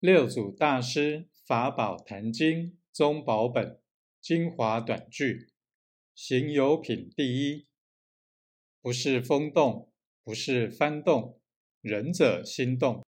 六祖大师法宝坛经宗宝本精华短句，行有品第一，不是风动，不是幡动，仁者心动。